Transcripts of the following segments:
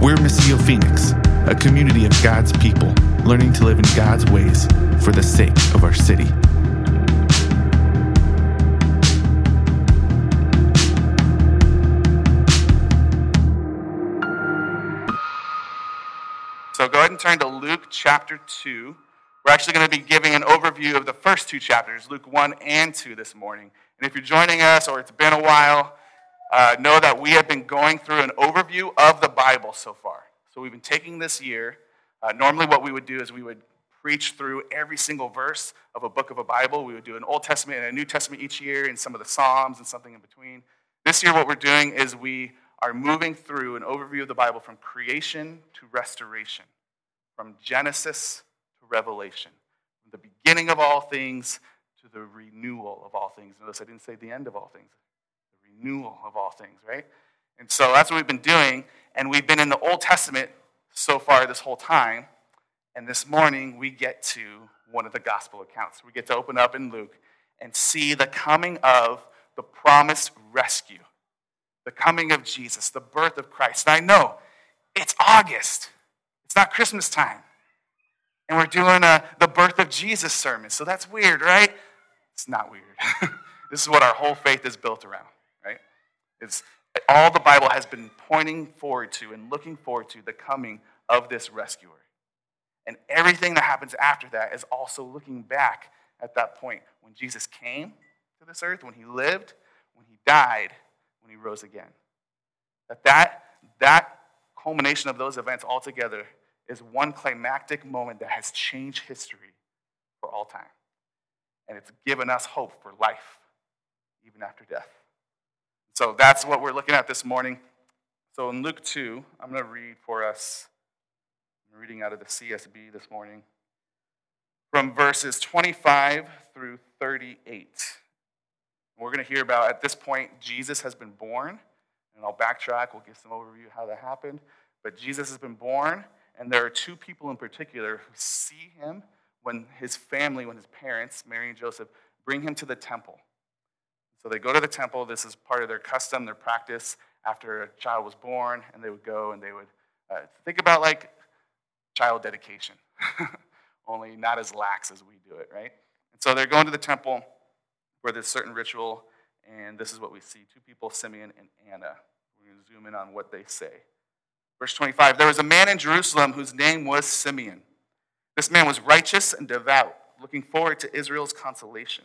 We're Missio Phoenix, a community of God's people learning to live in God's ways for the sake of our city. So go ahead and turn to Luke chapter 2. We're actually going to be giving an overview of the first two chapters, Luke 1 and 2, this morning. And if you're joining us or it's been a while, uh, know that we have been going through an overview of the Bible so far. So we've been taking this year. Uh, normally, what we would do is we would preach through every single verse of a book of a Bible. We would do an Old Testament and a New Testament each year, and some of the Psalms and something in between. This year, what we're doing is we are moving through an overview of the Bible from creation to restoration, from Genesis to Revelation, from the beginning of all things to the renewal of all things. Notice I didn't say the end of all things, renewal of all things, right? And so that's what we've been doing, and we've been in the Old Testament so far this whole time. And this morning, we get to one of the gospel accounts. We get to open up in Luke and see the coming of the promised rescue the coming of Jesus, the birth of Christ. And I know it's August, it's not Christmas time. And we're doing a, the birth of Jesus sermon. So that's weird, right? It's not weird. this is what our whole faith is built around? It's all the Bible has been pointing forward to and looking forward to the coming of this rescuer. And everything that happens after that is also looking back at that point when Jesus came to this earth, when he lived, when he died, when he rose again. That, that that culmination of those events altogether is one climactic moment that has changed history for all time. And it's given us hope for life, even after death. So that's what we're looking at this morning. So in Luke 2, I'm going to read for us, I'm reading out of the CSB this morning, from verses 25 through 38. We're going to hear about, at this point, Jesus has been born. And I'll backtrack, we'll give some overview of how that happened. But Jesus has been born, and there are two people in particular who see him when his family, when his parents, Mary and Joseph, bring him to the temple. So they go to the temple. This is part of their custom, their practice after a child was born, and they would go and they would uh, think about like child dedication, only not as lax as we do it, right? And so they're going to the temple where there's certain ritual, and this is what we see two people, Simeon and Anna. We're going to zoom in on what they say. Verse 25 There was a man in Jerusalem whose name was Simeon. This man was righteous and devout, looking forward to Israel's consolation,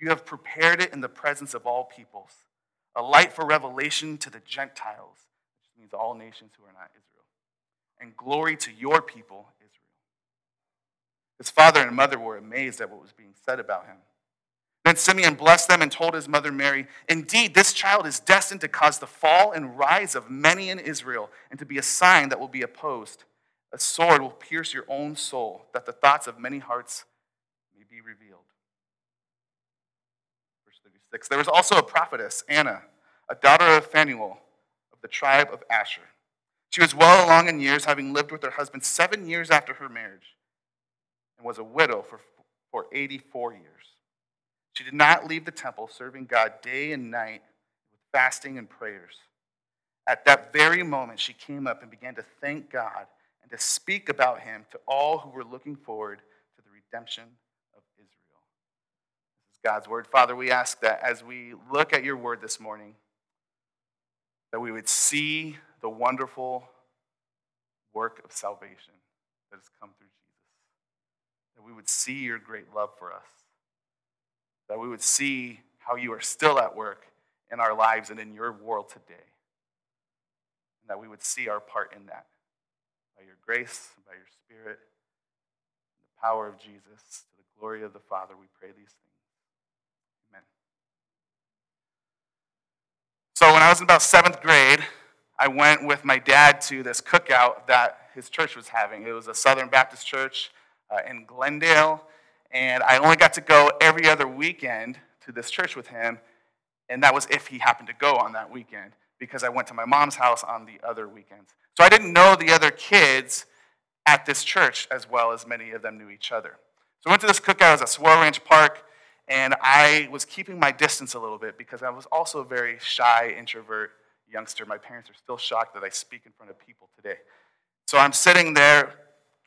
You have prepared it in the presence of all peoples, a light for revelation to the Gentiles, which means all nations who are not Israel, and glory to your people, Israel. his father and mother were amazed at what was being said about him. Then Simeon blessed them and told his mother Mary, Indeed, this child is destined to cause the fall and rise of many in Israel, and to be a sign that will be opposed. A sword will pierce your own soul, that the thoughts of many hearts may be revealed. Verse 36 There was also a prophetess, Anna, a daughter of Phanuel of the tribe of Asher. She was well along in years, having lived with her husband seven years after her marriage and was a widow for, for 84 years. She did not leave the temple, serving God day and night with fasting and prayers. At that very moment, she came up and began to thank God and to speak about him to all who were looking forward to the redemption of Israel. This is God's word. Father, we ask that as we look at your word this morning, that we would see the wonderful work of salvation that has come through Jesus, that we would see your great love for us, that we would see how you are still at work in our lives and in your world today, and that we would see our part in that. By your grace, by your Spirit, and the power of Jesus, to the glory of the Father, we pray these things. Amen. So, when I was in about seventh grade, I went with my dad to this cookout that his church was having. It was a Southern Baptist church uh, in Glendale, and I only got to go every other weekend to this church with him, and that was if he happened to go on that weekend because I went to my mom's house on the other weekends. So I didn't know the other kids at this church as well as many of them knew each other. So I went to this cookout. It was at Saguaro Ranch Park, and I was keeping my distance a little bit because I was also a very shy introvert youngster. My parents are still shocked that I speak in front of people today. So I'm sitting there.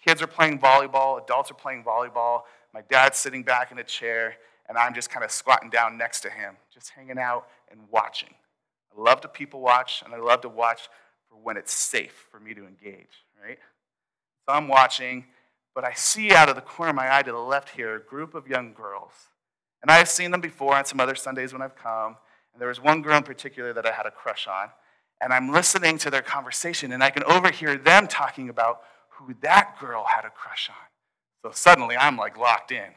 Kids are playing volleyball. Adults are playing volleyball. My dad's sitting back in a chair, and I'm just kind of squatting down next to him, just hanging out and watching. I love to people watch, and I love to watch for when it's safe for me to engage, right? So I'm watching, but I see out of the corner of my eye to the left here a group of young girls. And I've seen them before on some other Sundays when I've come. And there was one girl in particular that I had a crush on. And I'm listening to their conversation, and I can overhear them talking about who that girl had a crush on. So suddenly I'm like locked in,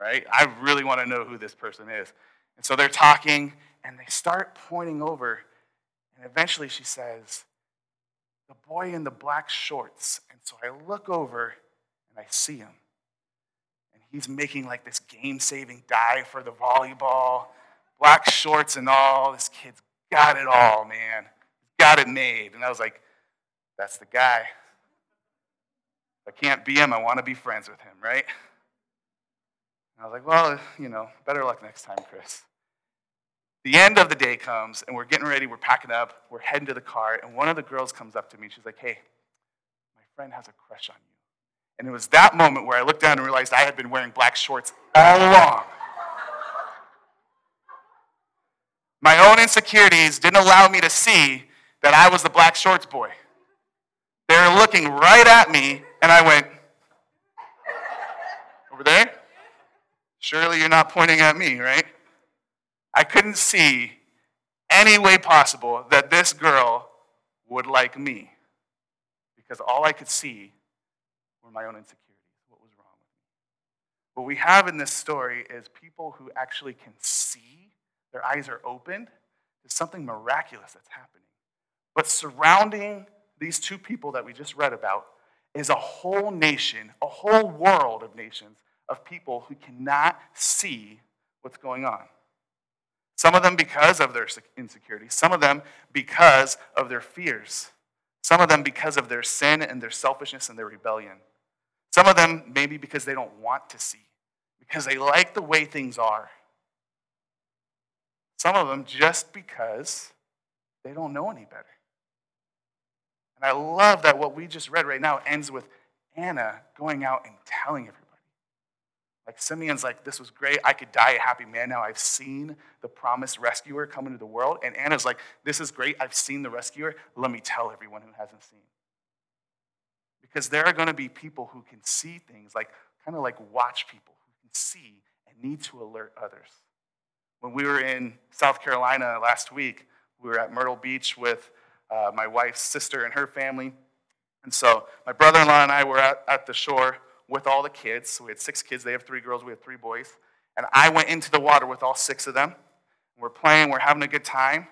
right? I really want to know who this person is. And so they're talking, and they start pointing over. And eventually she says, The boy in the black shorts. And so I look over and I see him. He's making like this game saving dive for the volleyball, black shorts and all. This kid's got it all, man. Got it made. And I was like, That's the guy. I can't be him, I want to be friends with him, right? And I was like, Well, you know, better luck next time, Chris. The end of the day comes, and we're getting ready, we're packing up, we're heading to the car, and one of the girls comes up to me. She's like, Hey, my friend has a crush on you. And it was that moment where I looked down and realized I had been wearing black shorts all along. My own insecurities didn't allow me to see that I was the black shorts boy. They were looking right at me, and I went, Over there? Surely you're not pointing at me, right? I couldn't see any way possible that this girl would like me because all I could see were my own insecurities, what was wrong with me. What we have in this story is people who actually can see, their eyes are opened to something miraculous that's happening. But surrounding these two people that we just read about is a whole nation, a whole world of nations of people who cannot see what's going on. Some of them because of their insecurities, some of them because of their fears, some of them because of their sin and their selfishness and their rebellion. Some of them maybe because they don't want to see, because they like the way things are. Some of them just because they don't know any better. And I love that what we just read right now ends with Anna going out and telling everybody. Like Simeon's like, this was great. I could die a happy man now. I've seen the promised rescuer come into the world. And Anna's like, this is great. I've seen the rescuer. Let me tell everyone who hasn't seen. Because there are going to be people who can see things, like kind of like watch people who can see and need to alert others. When we were in South Carolina last week, we were at Myrtle Beach with uh, my wife's sister and her family. And so my brother in law and I were at, at the shore with all the kids. So we had six kids. They have three girls. We had three boys. And I went into the water with all six of them. We're playing. We're having a good time.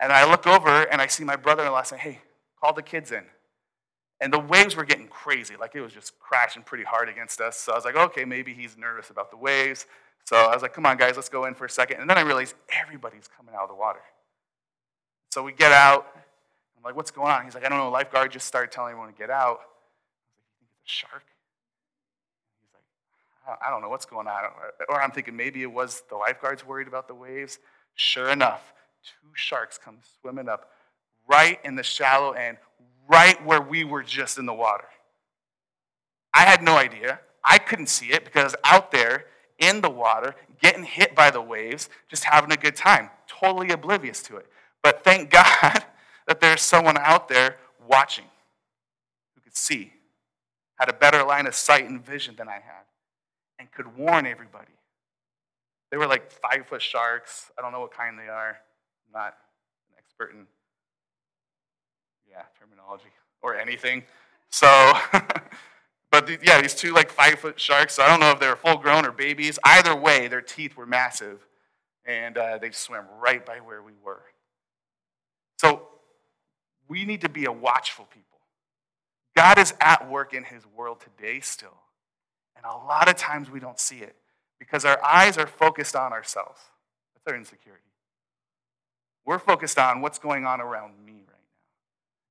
And I look over and I see my brother in law say, Hey, call the kids in. And the waves were getting crazy. Like it was just crashing pretty hard against us. So I was like, Okay, maybe he's nervous about the waves. So I was like, Come on, guys, let's go in for a second. And then I realized everybody's coming out of the water. So we get out. I'm like, What's going on? He's like, I don't know. Lifeguard just started telling everyone to get out. I was like, You think it's a shark? He's like, I don't know what's going on. Or I'm thinking maybe it was the lifeguards worried about the waves. Sure enough, two sharks come swimming up right in the shallow end, right where we were just in the water. I had no idea. I couldn't see it because out there in the water, getting hit by the waves, just having a good time, totally oblivious to it. But thank God that there's someone out there watching who could see, had a better line of sight and vision than I had and could warn everybody. They were like five foot sharks. I don't know what kind they are. I'm not an expert in, yeah, terminology or anything. So, but the, yeah, these two like five foot sharks. So I don't know if they were full grown or babies. Either way, their teeth were massive, and uh, they swam right by where we were. So we need to be a watchful people. God is at work in his world today still. And a lot of times we don't see it because our eyes are focused on ourselves. That's our insecurity. We're focused on what's going on around me.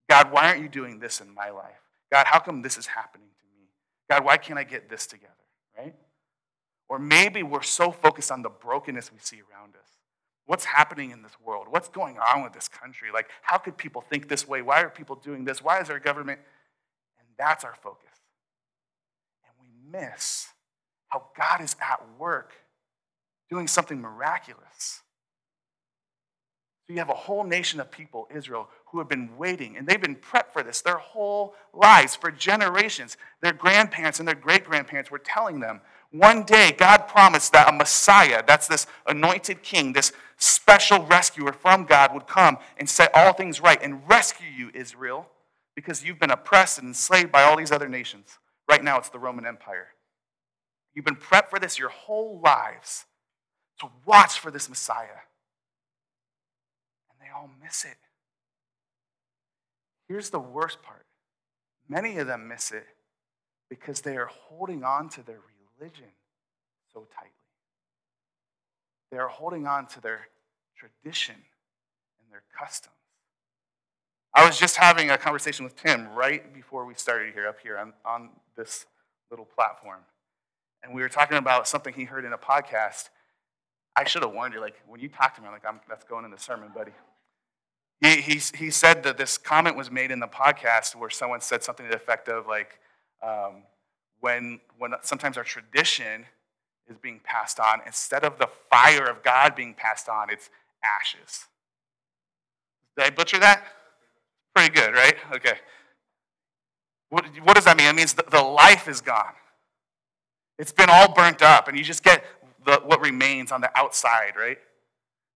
God, why aren't you doing this in my life? God, how come this is happening to me? God, why can't I get this together? Right? Or maybe we're so focused on the brokenness we see around us. What's happening in this world? What's going on with this country? Like, how could people think this way? Why are people doing this? Why is our government? And that's our focus. And we miss how God is at work doing something miraculous. So you have a whole nation of people, Israel, who have been waiting, and they've been prepped for this their whole lives, for generations. Their grandparents and their great grandparents were telling them one day God promised that a Messiah, that's this anointed king, this special rescuer from God, would come and set all things right and rescue you, Israel, because you've been oppressed and enslaved by all these other nations. Right now, it's the Roman Empire. You've been prepped for this your whole lives to watch for this Messiah And they all miss it. Here's the worst part many of them miss it because they are holding on to their religion so tightly. They are holding on to their tradition and their customs. I was just having a conversation with Tim right before we started here, up here on, on this little platform. And we were talking about something he heard in a podcast. I should have warned you, like, when you talk to me, I'm like, I'm, that's going in the sermon, buddy. He, he, he said that this comment was made in the podcast where someone said something to the effect of, like, um, when, when sometimes our tradition is being passed on, instead of the fire of God being passed on, it's ashes. Did I butcher that? Pretty good, right? Okay. What, what does that mean? It means the, the life is gone. It's been all burnt up, and you just get the, what remains on the outside, right?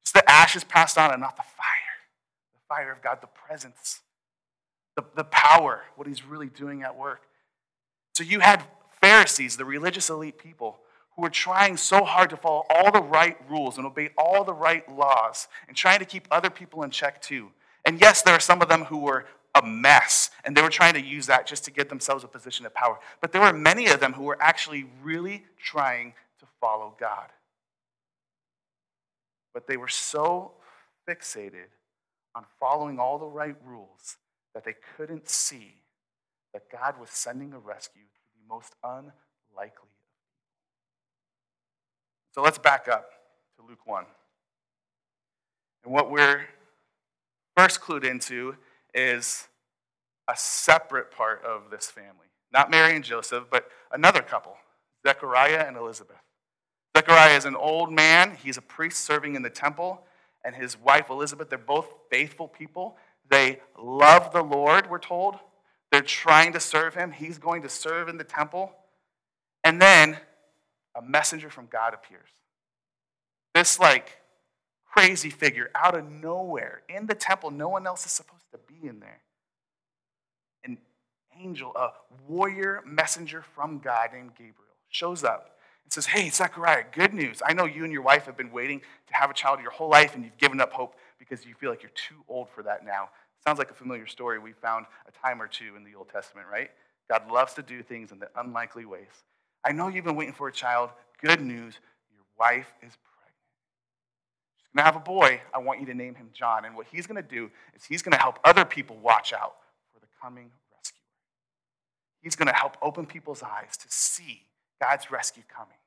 Just the ashes passed on and not the fire fire of God, the presence, the, the power, what he's really doing at work. So you had Pharisees, the religious elite people, who were trying so hard to follow all the right rules and obey all the right laws and trying to keep other people in check too. And yes, there are some of them who were a mess and they were trying to use that just to get themselves a position of power. But there were many of them who were actually really trying to follow God. But they were so fixated on following all the right rules that they couldn't see that God was sending a rescue to the most unlikely. So let's back up to Luke 1. And what we're first clued into is a separate part of this family. Not Mary and Joseph, but another couple, Zechariah and Elizabeth. Zechariah is an old man, he's a priest serving in the temple and his wife Elizabeth, they're both faithful people. They love the Lord, we're told. They're trying to serve him. He's going to serve in the temple. And then a messenger from God appears. This, like, crazy figure out of nowhere in the temple. No one else is supposed to be in there. An angel, a warrior messenger from God named Gabriel, shows up and says, Hey, Zechariah, good news. I know you and your wife have been waiting to have a child your whole life, and you've given up hope because you feel like you're too old for that now. Sounds like a familiar story we found a time or two in the Old Testament, right? God loves to do things in the unlikely ways. I know you've been waiting for a child. Good news, your wife is pregnant. She's going to have a boy. I want you to name him John. And what he's going to do is he's going to help other people watch out for the coming rescuer. He's going to help open people's eyes to see God's rescue coming.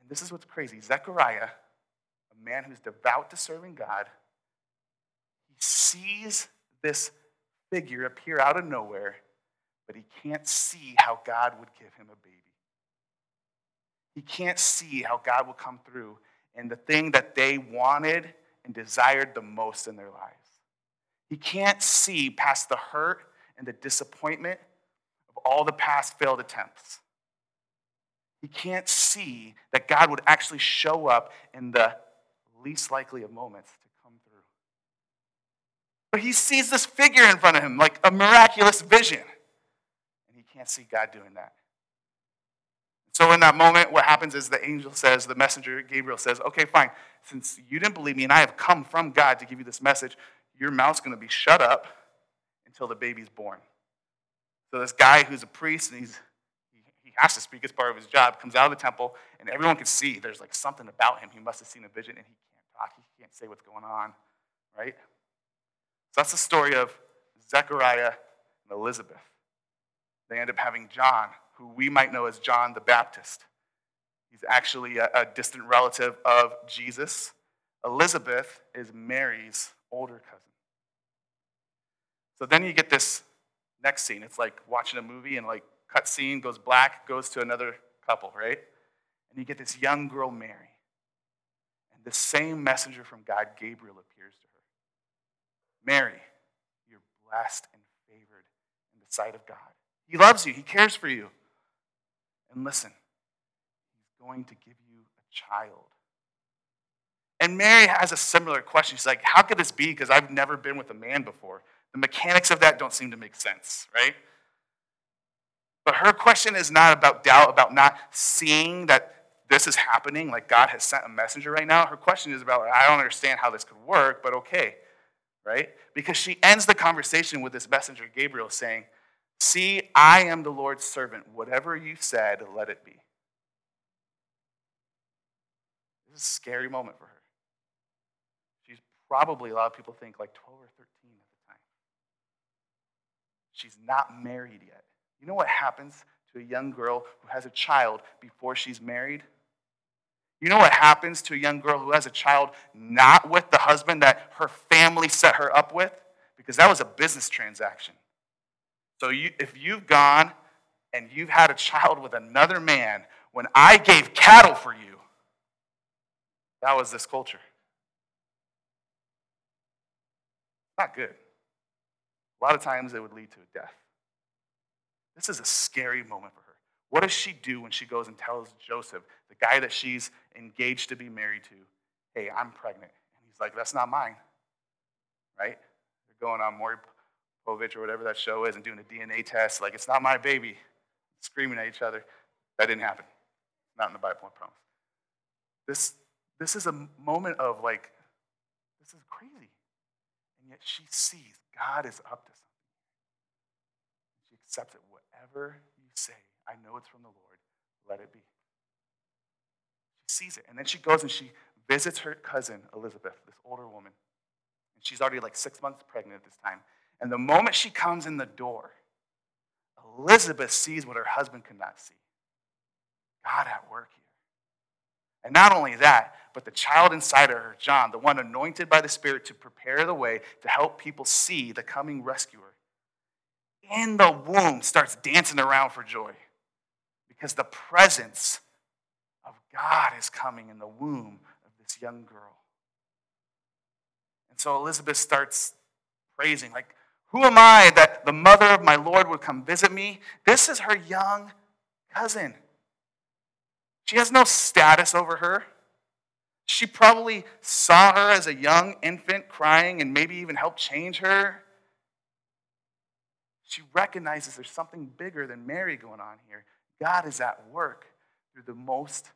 And this is what's crazy Zechariah, a man who's devout to serving God, he sees this figure appear out of nowhere, but he can't see how God would give him a baby. He can't see how God will come through in the thing that they wanted and desired the most in their lives. He can't see past the hurt and the disappointment all the past failed attempts. He can't see that God would actually show up in the least likely of moments to come through. But he sees this figure in front of him, like a miraculous vision. And he can't see God doing that. So, in that moment, what happens is the angel says, the messenger Gabriel says, Okay, fine. Since you didn't believe me and I have come from God to give you this message, your mouth's going to be shut up until the baby's born. So this guy who's a priest and he's he has to speak as part of his job, comes out of the temple, and everyone can see there's like something about him. He must have seen a vision and he can't talk. He can't say what's going on, right? So that's the story of Zechariah and Elizabeth. They end up having John, who we might know as John the Baptist. He's actually a, a distant relative of Jesus. Elizabeth is Mary's older cousin. So then you get this next scene. It's like watching a movie and like cut scene goes black, goes to another couple, right? And you get this young girl, Mary. And the same messenger from God, Gabriel, appears to her. Mary, you're blessed and favored in the sight of God. He loves you, He cares for you. And listen, He's going to give you a child. And Mary has a similar question. She's like, How could this be? Because I've never been with a man before. The mechanics of that don't seem to make sense, right? But her question is not about doubt, about not seeing that this is happening, like God has sent a messenger right now. Her question is about, I don't understand how this could work, but okay, right? Because she ends the conversation with this messenger, Gabriel, saying, See, I am the Lord's servant. Whatever you said, let it be. This is a scary moment for her. She's probably, a lot of people think, like 12 or 13 at the time. She's not married yet. You know what happens to a young girl who has a child before she's married? You know what happens to a young girl who has a child not with the husband that her family set her up with? Because that was a business transaction. So you, if you've gone and you've had a child with another man, when I gave cattle for you, that was this culture. Not good. A lot of times it would lead to death. This is a scary moment for her. What does she do when she goes and tells Joseph, the guy that she's engaged to be married to, hey, I'm pregnant? And he's like, that's not mine. Right? They're going on Maury Povich or whatever that show is and doing a DNA test. Like, it's not my baby. Screaming at each other. That didn't happen. Not in the Bible, I promise. This, this is a moment of like, this is crazy. And yet she sees God is up to something. She accepts it whatever you say, I know it's from the Lord, let it be. She sees it. And then she goes and she visits her cousin, Elizabeth, this older woman. And she's already like six months pregnant at this time. And the moment she comes in the door, Elizabeth sees what her husband could not see God at work. And not only that, but the child inside of her, John, the one anointed by the Spirit to prepare the way to help people see the coming rescuer, in the womb starts dancing around for joy because the presence of God is coming in the womb of this young girl. And so Elizabeth starts praising, like, Who am I that the mother of my Lord would come visit me? This is her young cousin. She has no status over her. She probably saw her as a young infant crying and maybe even helped change her. She recognizes there's something bigger than Mary going on here. God is at work through the most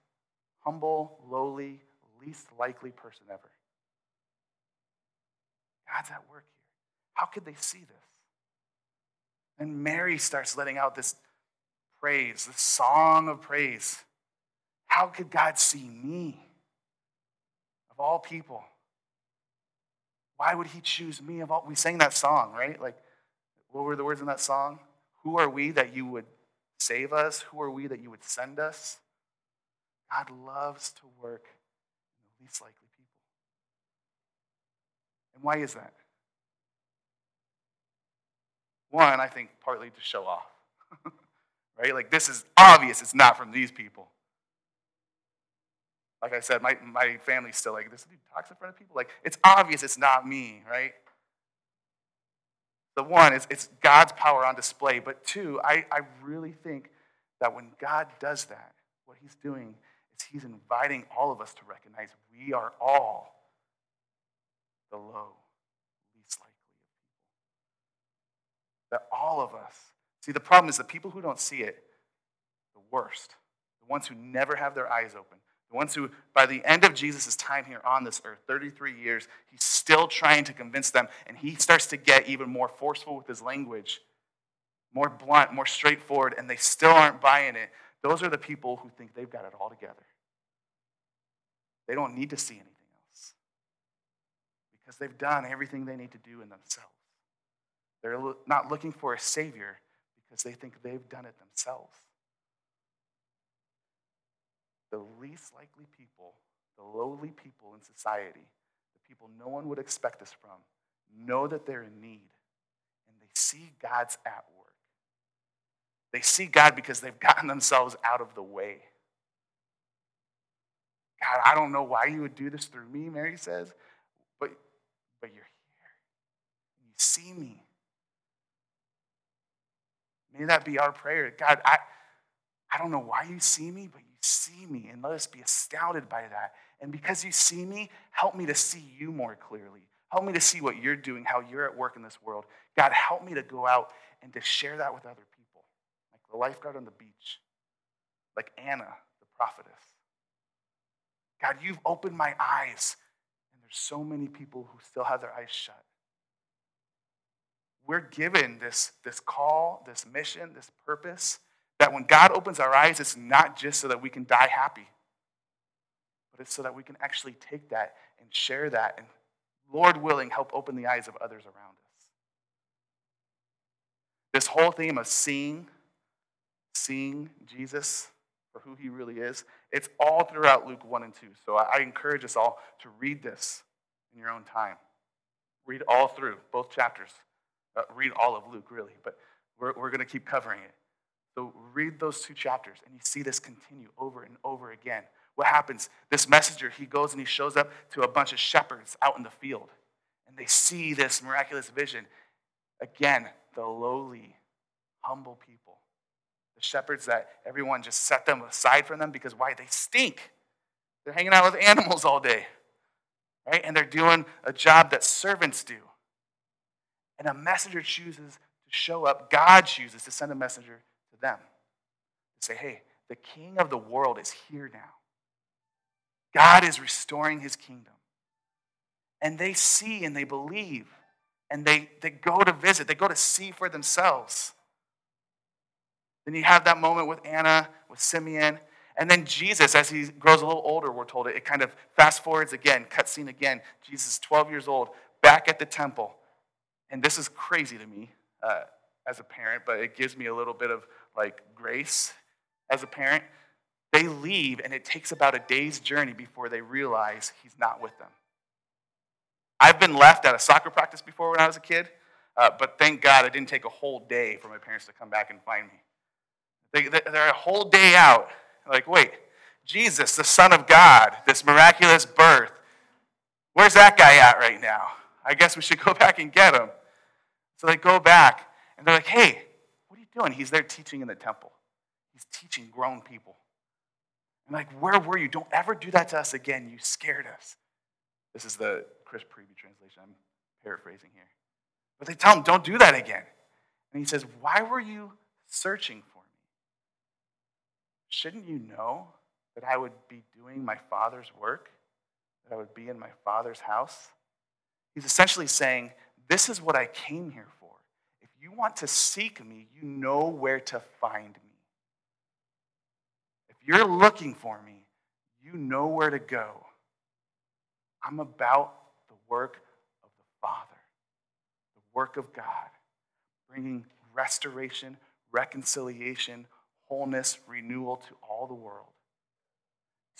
humble, lowly, least likely person ever. God's at work here. How could they see this? And Mary starts letting out this praise, this song of praise. How could God see me? Of all people. Why would he choose me of all? We sang that song, right? Like, what were the words in that song? Who are we that you would save us? Who are we that you would send us? God loves to work in the least likely people. And why is that? One, I think partly to show off. right? Like, this is obvious it's not from these people. Like I said, my, my family's still like, this dude talks in front of people. Like, it's obvious it's not me, right? The one is it's God's power on display. But two, I, I really think that when God does that, what he's doing is he's inviting all of us to recognize we are all the low, least likely of people. That all of us, see, the problem is the people who don't see it, the worst, the ones who never have their eyes open, The ones who, by the end of Jesus' time here on this earth, 33 years, he's still trying to convince them, and he starts to get even more forceful with his language, more blunt, more straightforward, and they still aren't buying it. Those are the people who think they've got it all together. They don't need to see anything else because they've done everything they need to do in themselves. They're not looking for a Savior because they think they've done it themselves. The least likely people, the lowly people in society, the people no one would expect this from, know that they're in need and they see God's at work. They see God because they've gotten themselves out of the way. God, I don't know why you would do this through me, Mary says, but, but you're here. You see me. May that be our prayer. God, I, I don't know why you see me, but you see me, and let us be astounded by that. And because you see me, help me to see you more clearly. Help me to see what you're doing, how you're at work in this world. God, help me to go out and to share that with other people, like the lifeguard on the beach, like Anna, the prophetess. God, you've opened my eyes, and there's so many people who still have their eyes shut. We're given this, this call, this mission, this purpose, that when God opens our eyes, it's not just so that we can die happy, but it's so that we can actually take that and share that and, Lord willing, help open the eyes of others around us. This whole theme of seeing, seeing Jesus for who he really is, it's all throughout Luke 1 and 2. So I encourage us all to read this in your own time. Read all through, both chapters. Uh, read all of Luke, really, but we're, we're going to keep covering it. So read those two chapters, and you see this continue over and over again. What happens? This messenger, he goes and he shows up to a bunch of shepherds out in the field, and they see this miraculous vision. Again, the lowly, humble people. The shepherds that everyone just set them aside from them because why? They stink. They're hanging out with animals all day, right? And they're doing a job that servants do. And a messenger chooses to show up, God chooses to send a messenger to them to say, hey, the king of the world is here now. God is restoring his kingdom. And they see and they believe and they, they go to visit, they go to see for themselves. Then you have that moment with Anna, with Simeon, and then Jesus, as he grows a little older, we're told it, it kind of fast forwards again, cutscene again. Jesus 12 years old, back at the temple. And this is crazy to me uh, as a parent, but it gives me a little bit of like grace as a parent. They leave, and it takes about a day's journey before they realize he's not with them. I've been left at a soccer practice before when I was a kid, uh, but thank God it didn't take a whole day for my parents to come back and find me. They, they're a whole day out, like, wait, Jesus, the Son of God, this miraculous birth, where's that guy at right now? I guess we should go back and get him. So they go back and they're like, hey, doing? He's there teaching in the temple. He's teaching grown people. And like, where were you? Don't ever do that to us again. You scared us. This is the Chris Preview translation. I'm paraphrasing here. But they tell him, don't do that again. And he says, why were you searching for me? Shouldn't you know that I would be doing my father's work? That I would be in my father's house? He's essentially saying, This is what I came here you want to seek me, you know where to find me. If you're looking for me, you know where to go. I'm about the work of the Father, the work of God, bringing restoration, reconciliation, wholeness, renewal to all the world.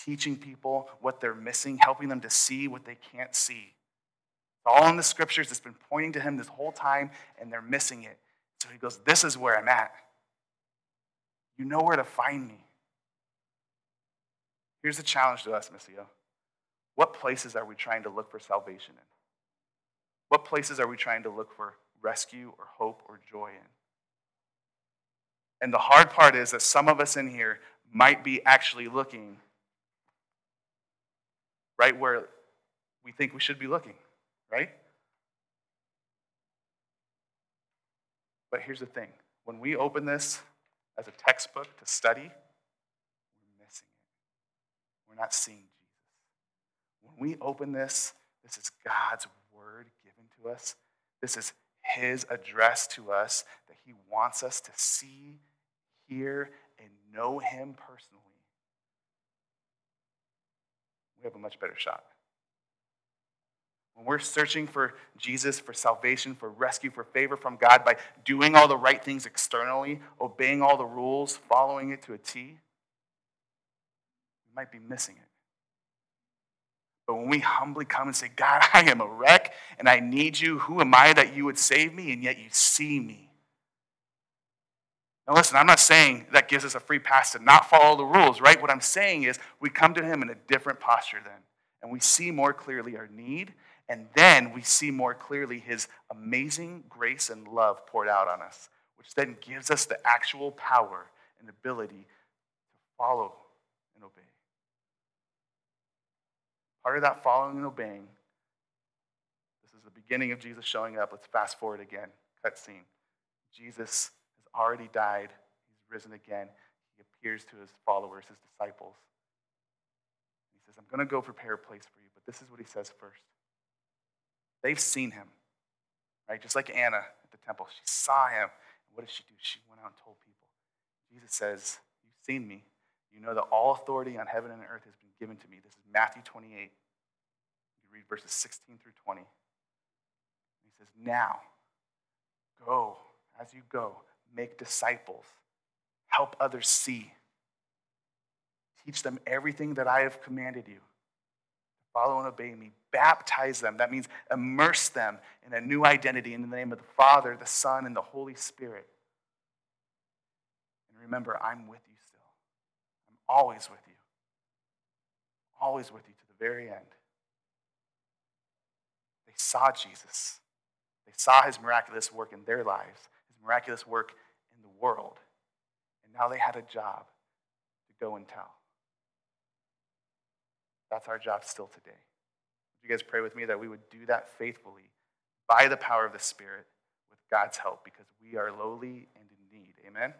Teaching people what they're missing, helping them to see what they can't see all in the scriptures. It's been pointing to him this whole time, and they're missing it. So he goes, This is where I'm at. You know where to find me. Here's the challenge to us, Missio. What places are we trying to look for salvation in? What places are we trying to look for rescue or hope or joy in? And the hard part is that some of us in here might be actually looking right where we think we should be looking right? But here's the thing when we open this as a textbook to study, we're missing it. we're not seeing Jesus. When we open this, this is God's word given to us. This is his address to us that he wants us to see, hear, and know him personally. We have a much better shot. When we're searching for Jesus, for salvation, for rescue, for favor from God by doing all the right things externally, obeying all the rules, following it to a T, we might be missing it. But when we humbly come and say, God, I am a wreck and I need you, who am I that you would save me? And yet you see me. Now, listen, I'm not saying that gives us a free pass to not follow the rules, right? What I'm saying is we come to Him in a different posture then, and we see more clearly our need and then we see more clearly his amazing grace and love poured out on us, which then gives us the actual power and ability to follow and obey. Part of that following and obeying, this is the beginning of Jesus showing up. Let's fast forward again. Cut scene. Jesus has already died, he's risen again. He appears to his followers, his disciples. He says, I'm going to go prepare a place for you, but this is what he says first. They've seen him, right? Just like Anna at the temple. She saw him. And what did she do? She went out and told people. Jesus says, You've seen me. You know that all authority on heaven and earth has been given to me. This is Matthew 28. You read verses 16 through 20. He says, Now, go, as you go, make disciples, help others see, teach them everything that I have commanded you follow and obey me. Baptize them. That means immerse them in a new identity in the name of the Father, the Son, and the Holy Spirit. And remember, I'm with you still. I'm always with you. Always with you to the very end. They saw Jesus. They saw his miraculous work in their lives, his miraculous work in the world. And now they had a job to go and tell. That's our job still today. Would you guys pray with me that we would do that faithfully by the power of the Spirit with God's help because we are lowly and in need? Amen?